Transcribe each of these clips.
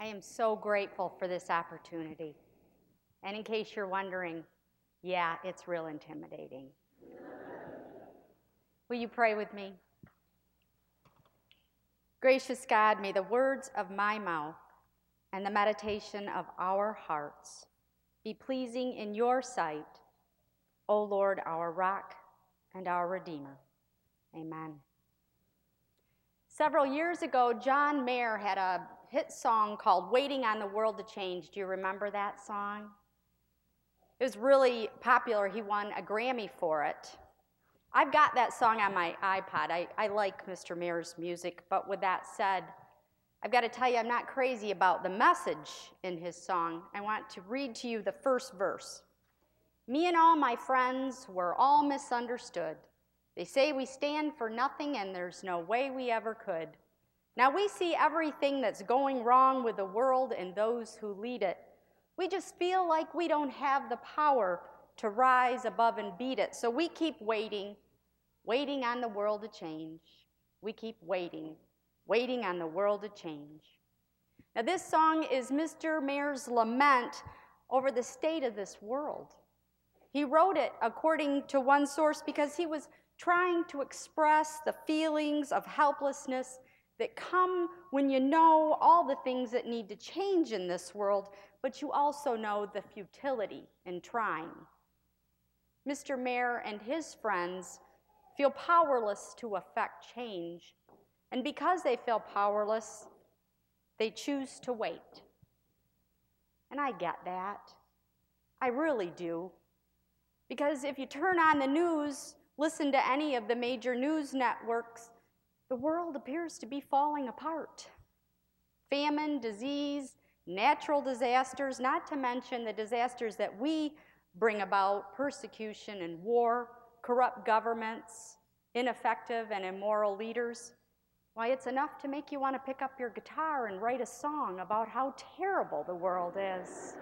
I am so grateful for this opportunity. And in case you're wondering, yeah, it's real intimidating. Will you pray with me? Gracious God, may the words of my mouth and the meditation of our hearts be pleasing in your sight, O Lord, our rock and our Redeemer. Amen. Several years ago, John Mayer had a hit song called Waiting on the World to Change. Do you remember that song? It was really popular. He won a Grammy for it. I've got that song on my iPod. I, I like Mr. Mayer's music, but with that said, I've got to tell you, I'm not crazy about the message in his song. I want to read to you the first verse. Me and all my friends were all misunderstood. They say we stand for nothing and there's no way we ever could. Now we see everything that's going wrong with the world and those who lead it. We just feel like we don't have the power to rise above and beat it. So we keep waiting, waiting on the world to change. We keep waiting, waiting on the world to change. Now, this song is Mr. Mayer's lament over the state of this world. He wrote it, according to one source, because he was trying to express the feelings of helplessness that come when you know all the things that need to change in this world, but you also know the futility in trying. Mr. Mayer and his friends feel powerless to affect change, and because they feel powerless, they choose to wait. And I get that. I really do. Because if you turn on the news, listen to any of the major news networks, the world appears to be falling apart. Famine, disease, natural disasters, not to mention the disasters that we bring about persecution and war, corrupt governments, ineffective and immoral leaders. Why, it's enough to make you want to pick up your guitar and write a song about how terrible the world is.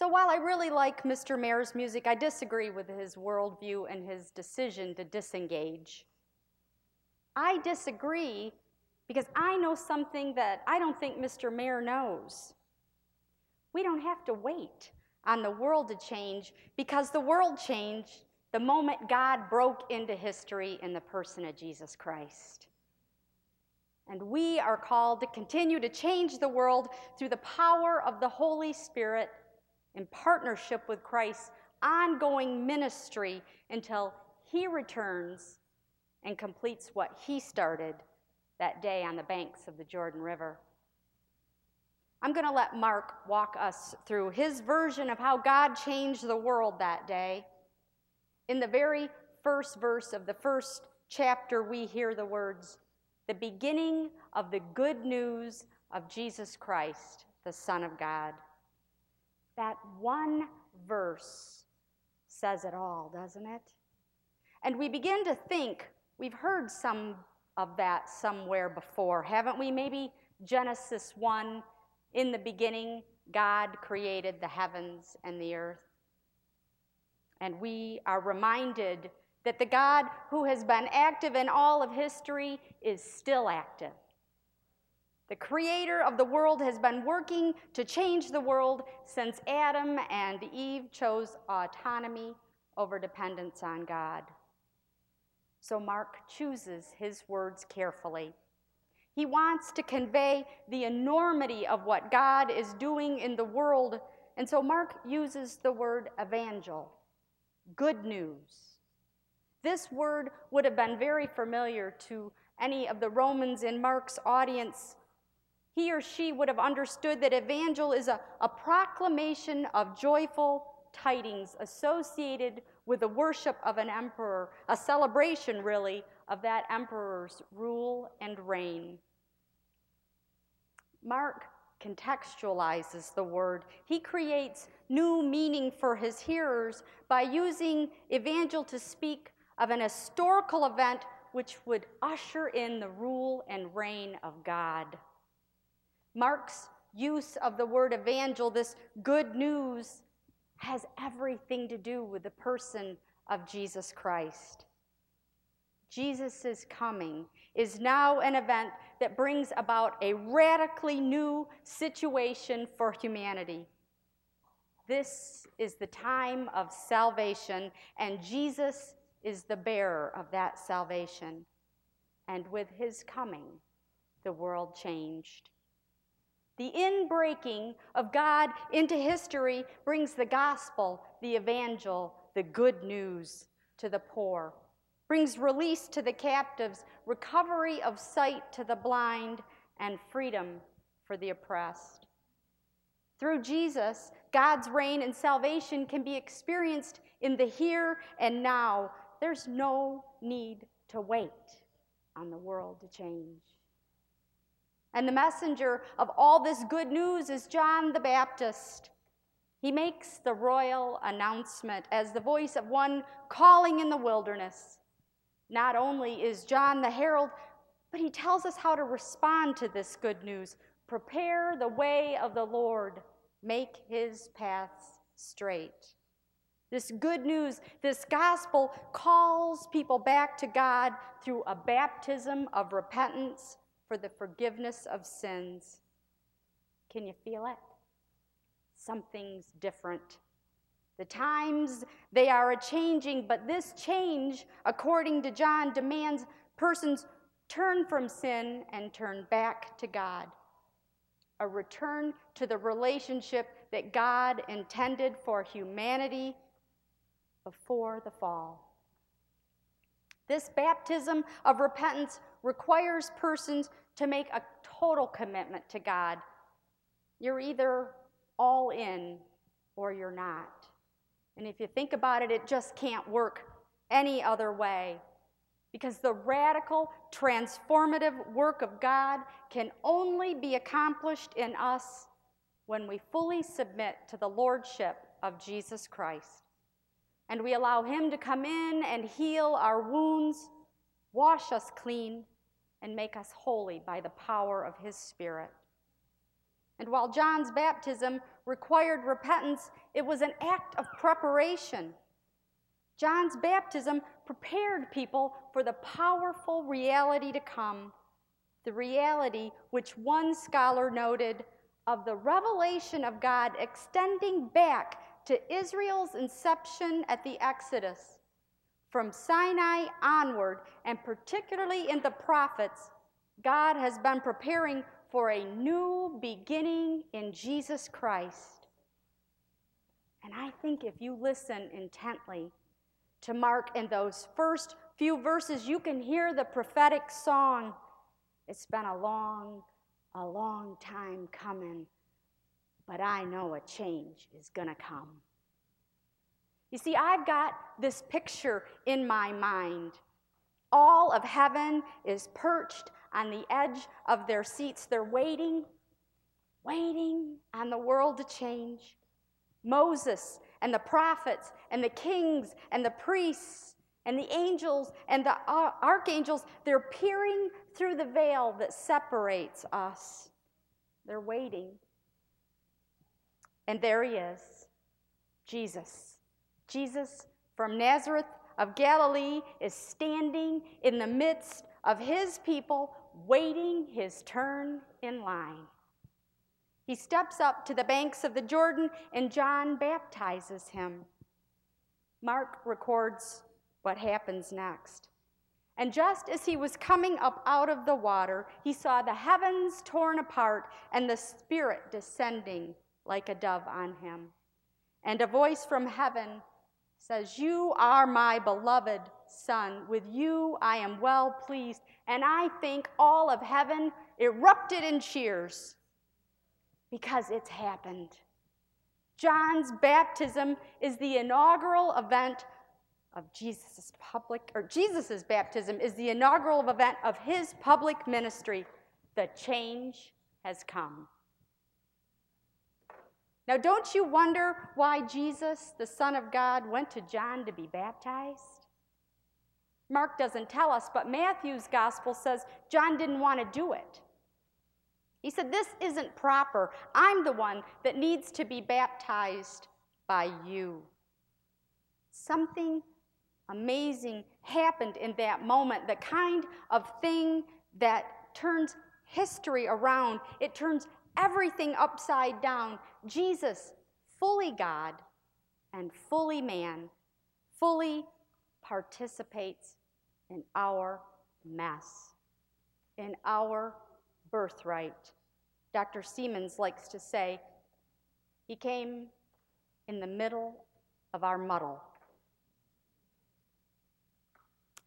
So while I really like Mr. Mayer's music, I disagree with his worldview and his decision to disengage. I disagree because I know something that I don't think Mr. Mayer knows. We don't have to wait on the world to change because the world changed the moment God broke into history in the person of Jesus Christ. And we are called to continue to change the world through the power of the Holy Spirit in partnership with Christ's ongoing ministry until he returns and completes what he started that day on the banks of the Jordan River. I'm going to let Mark walk us through his version of how God changed the world that day. In the very first verse of the first chapter, we hear the words, the beginning of the good news of Jesus Christ, the Son of God. That one verse says it all, doesn't it? And we begin to think we've heard some of that somewhere before, haven't we? Maybe Genesis 1 in the beginning, God created the heavens and the earth. And we are reminded that the God who has been active in all of history is still active. The creator of the world has been working to change the world since Adam and Eve chose autonomy over dependence on God. So Mark chooses his words carefully. He wants to convey the enormity of what God is doing in the world, and so Mark uses the word evangel, good news. This word would have been very familiar to any of the Romans in Mark's audience he or she would have understood that evangel is a, a proclamation of joyful tidings associated with the worship of an emperor, a celebration, really, of that emperor's rule and reign. Mark contextualizes the word. He creates new meaning for his hearers by using evangel to speak of an historical event which would usher in the rule and reign of God. Mark's use of the word evangel, this good news, has everything to do with the person of Jesus Christ. Jesus' coming is now an event that brings about a radically new situation for humanity. This is the time of salvation, and Jesus is the bearer of that salvation. And with his coming, the world changed. The inbreaking of God into history brings the gospel, the evangel, the good news to the poor, brings release to the captives, recovery of sight to the blind, and freedom for the oppressed. Through Jesus, God's reign and salvation can be experienced in the here and now. There's no need to wait on the world to change. And the messenger of all this good news is John the Baptist. He makes the royal announcement as the voice of one calling in the wilderness. Not only is John the herald, but he tells us how to respond to this good news. Prepare the way of the Lord, make his paths straight. This good news, this gospel calls people back to God through a baptism of repentance for the forgiveness of sins. Can you feel it? Something's different. The times, they are a changing, but this change, according to John, demands persons turn from sin and turn back to God. A return to the relationship that God intended for humanity before the fall. This baptism of repentance requires persons to make a total commitment to God. You're either all in or you're not. And if you think about it, it just can't work any other way. Because the radical, transformative work of God can only be accomplished in us when we fully submit to the Lordship of Jesus Christ. And we allow Him to come in and heal our wounds, wash us clean, and make us holy by the power of his Spirit. And while John's baptism required repentance, it was an act of preparation. John's baptism prepared people for the powerful reality to come, the reality which one scholar noted of the revelation of God extending back to Israel's inception at the Exodus from Sinai onward, and particularly in the prophets, God has been preparing for a new beginning in Jesus Christ. And I think if you listen intently to Mark in those first few verses, you can hear the prophetic song. It's been a long, a long time coming, but I know a change is going to come. You see, I've got this picture in my mind. All of heaven is perched on the edge of their seats. They're waiting, waiting on the world to change. Moses and the prophets and the kings and the priests and the angels and the archangels, they're peering through the veil that separates us. They're waiting. And there he is, Jesus Jesus from Nazareth of Galilee is standing in the midst of his people, waiting his turn in line. He steps up to the banks of the Jordan, and John baptizes him. Mark records what happens next. And just as he was coming up out of the water, he saw the heavens torn apart and the Spirit descending like a dove on him. And a voice from heaven says, You are my beloved Son. With you I am well pleased. And I think all of heaven erupted in cheers because it's happened. John's baptism is the inaugural event of Jesus' public, or Jesus' baptism is the inaugural event of his public ministry. The change has come. Now, don't you wonder why Jesus, the Son of God, went to John to be baptized? Mark doesn't tell us, but Matthew's gospel says John didn't want to do it. He said, This isn't proper. I'm the one that needs to be baptized by you. Something amazing happened in that moment, the kind of thing that turns history around. It turns everything upside down. Jesus, fully God and fully man, fully participates in our mess, in our birthright. Dr. Siemens likes to say, He came in the middle of our muddle.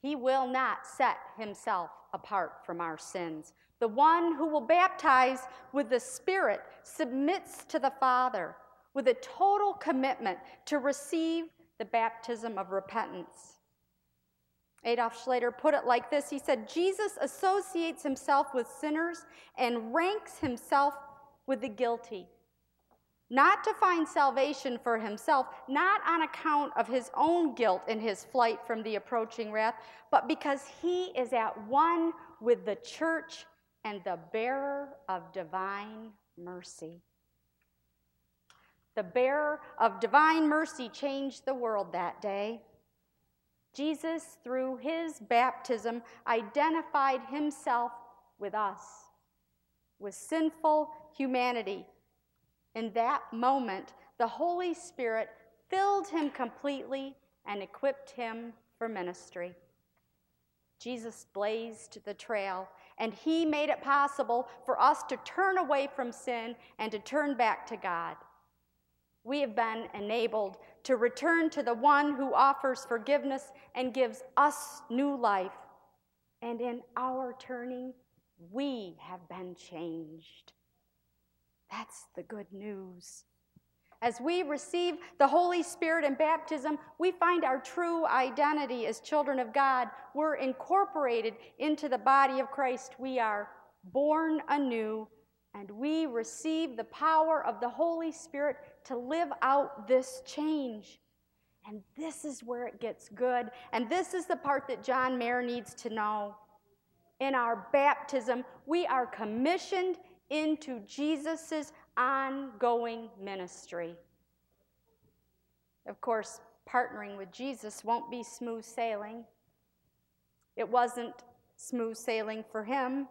He will not set himself apart from our sins. The one who will baptize with the Spirit submits to the Father with a total commitment to receive the baptism of repentance. Adolf Schlatter put it like this He said, Jesus associates himself with sinners and ranks himself with the guilty not to find salvation for himself, not on account of his own guilt in his flight from the approaching wrath, but because he is at one with the church and the bearer of divine mercy. The bearer of divine mercy changed the world that day. Jesus, through his baptism, identified himself with us, with sinful humanity in that moment, the Holy Spirit filled him completely and equipped him for ministry. Jesus blazed the trail, and he made it possible for us to turn away from sin and to turn back to God. We have been enabled to return to the one who offers forgiveness and gives us new life. And in our turning, we have been changed. That's the good news. As we receive the Holy Spirit in baptism, we find our true identity as children of God. We're incorporated into the body of Christ. We are born anew, and we receive the power of the Holy Spirit to live out this change. And this is where it gets good. And this is the part that John Mayer needs to know. In our baptism, we are commissioned into Jesus' ongoing ministry. Of course, partnering with Jesus won't be smooth sailing. It wasn't smooth sailing for him.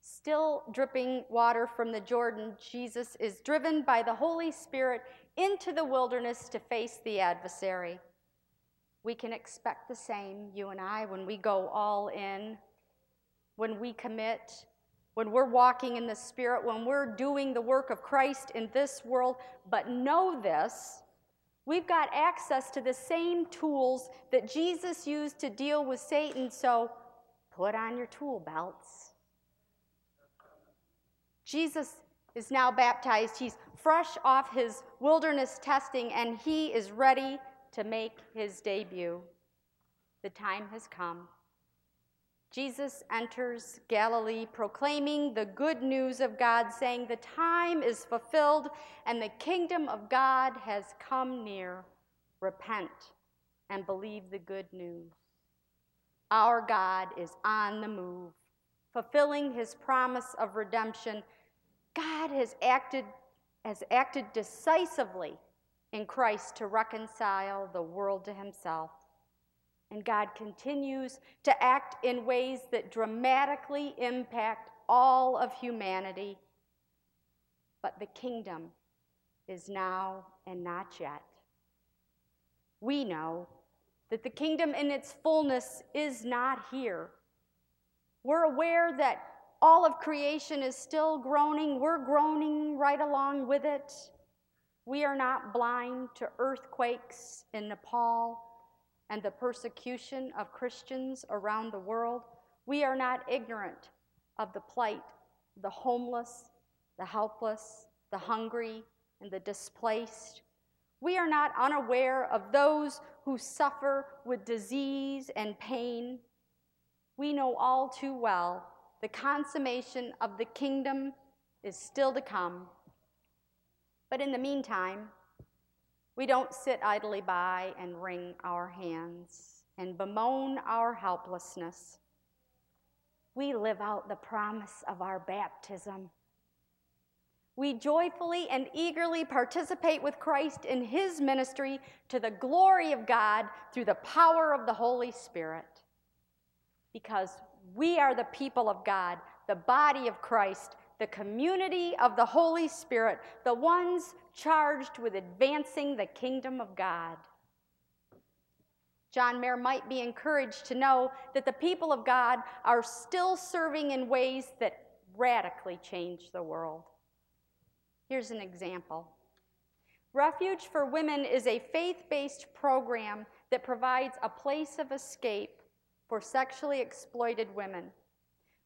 Still dripping water from the Jordan, Jesus is driven by the Holy Spirit into the wilderness to face the adversary. We can expect the same, you and I, when we go all in, when we commit, when we're walking in the Spirit, when we're doing the work of Christ in this world. But know this we've got access to the same tools that Jesus used to deal with Satan, so put on your tool belts. Jesus is now baptized. He's fresh off his wilderness testing, and he is ready to make his debut. The time has come. Jesus enters Galilee proclaiming the good news of God, saying, The time is fulfilled and the kingdom of God has come near. Repent and believe the good news. Our God is on the move, fulfilling his promise of redemption. God has acted, has acted decisively in Christ to reconcile the world to himself. And God continues to act in ways that dramatically impact all of humanity. But the kingdom is now and not yet. We know that the kingdom in its fullness is not here. We're aware that all of creation is still groaning. We're groaning right along with it. We are not blind to earthquakes in Nepal and the persecution of Christians around the world, we are not ignorant of the plight the homeless, the helpless, the hungry, and the displaced. We are not unaware of those who suffer with disease and pain. We know all too well the consummation of the kingdom is still to come. But in the meantime, we don't sit idly by and wring our hands and bemoan our helplessness. We live out the promise of our baptism. We joyfully and eagerly participate with Christ in his ministry to the glory of God through the power of the Holy Spirit. Because we are the people of God, the body of Christ, the community of the Holy Spirit, the ones charged with advancing the kingdom of God. John Mayer might be encouraged to know that the people of God are still serving in ways that radically change the world. Here's an example Refuge for Women is a faith based program that provides a place of escape for sexually exploited women.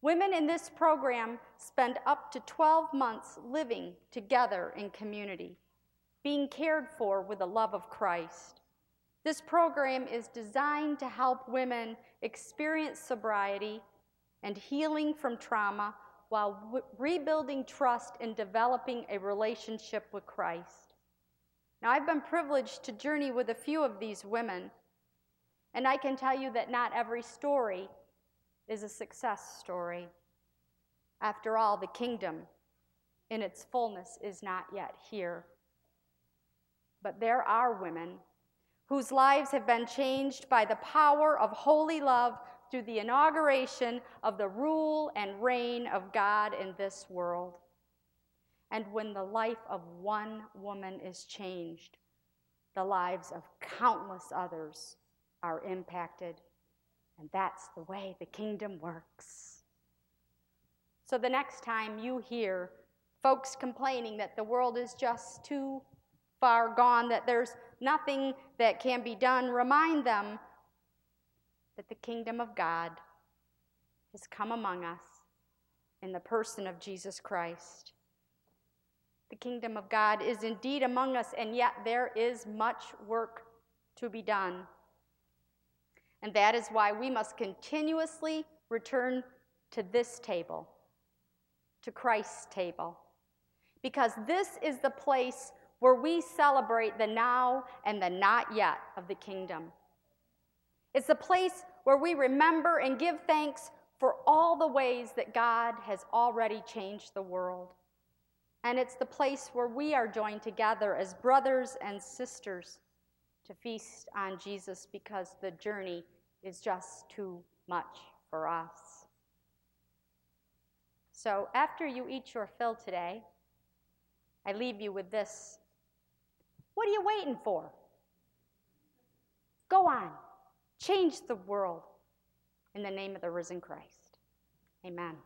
Women in this program spend up to 12 months living together in community, being cared for with the love of Christ. This program is designed to help women experience sobriety and healing from trauma while rebuilding trust and developing a relationship with Christ. Now, I've been privileged to journey with a few of these women, and I can tell you that not every story is a success story. After all, the kingdom in its fullness is not yet here. But there are women whose lives have been changed by the power of holy love through the inauguration of the rule and reign of God in this world. And when the life of one woman is changed, the lives of countless others are impacted. And that's the way the kingdom works. So the next time you hear folks complaining that the world is just too far gone, that there's nothing that can be done, remind them that the kingdom of God has come among us in the person of Jesus Christ. The kingdom of God is indeed among us, and yet there is much work to be done. And that is why we must continuously return to this table, to Christ's table, because this is the place where we celebrate the now and the not yet of the kingdom. It's the place where we remember and give thanks for all the ways that God has already changed the world. And it's the place where we are joined together as brothers and sisters to feast on Jesus because the journey is just too much for us. So after you eat your fill today, I leave you with this. What are you waiting for? Go on, change the world in the name of the risen Christ. Amen.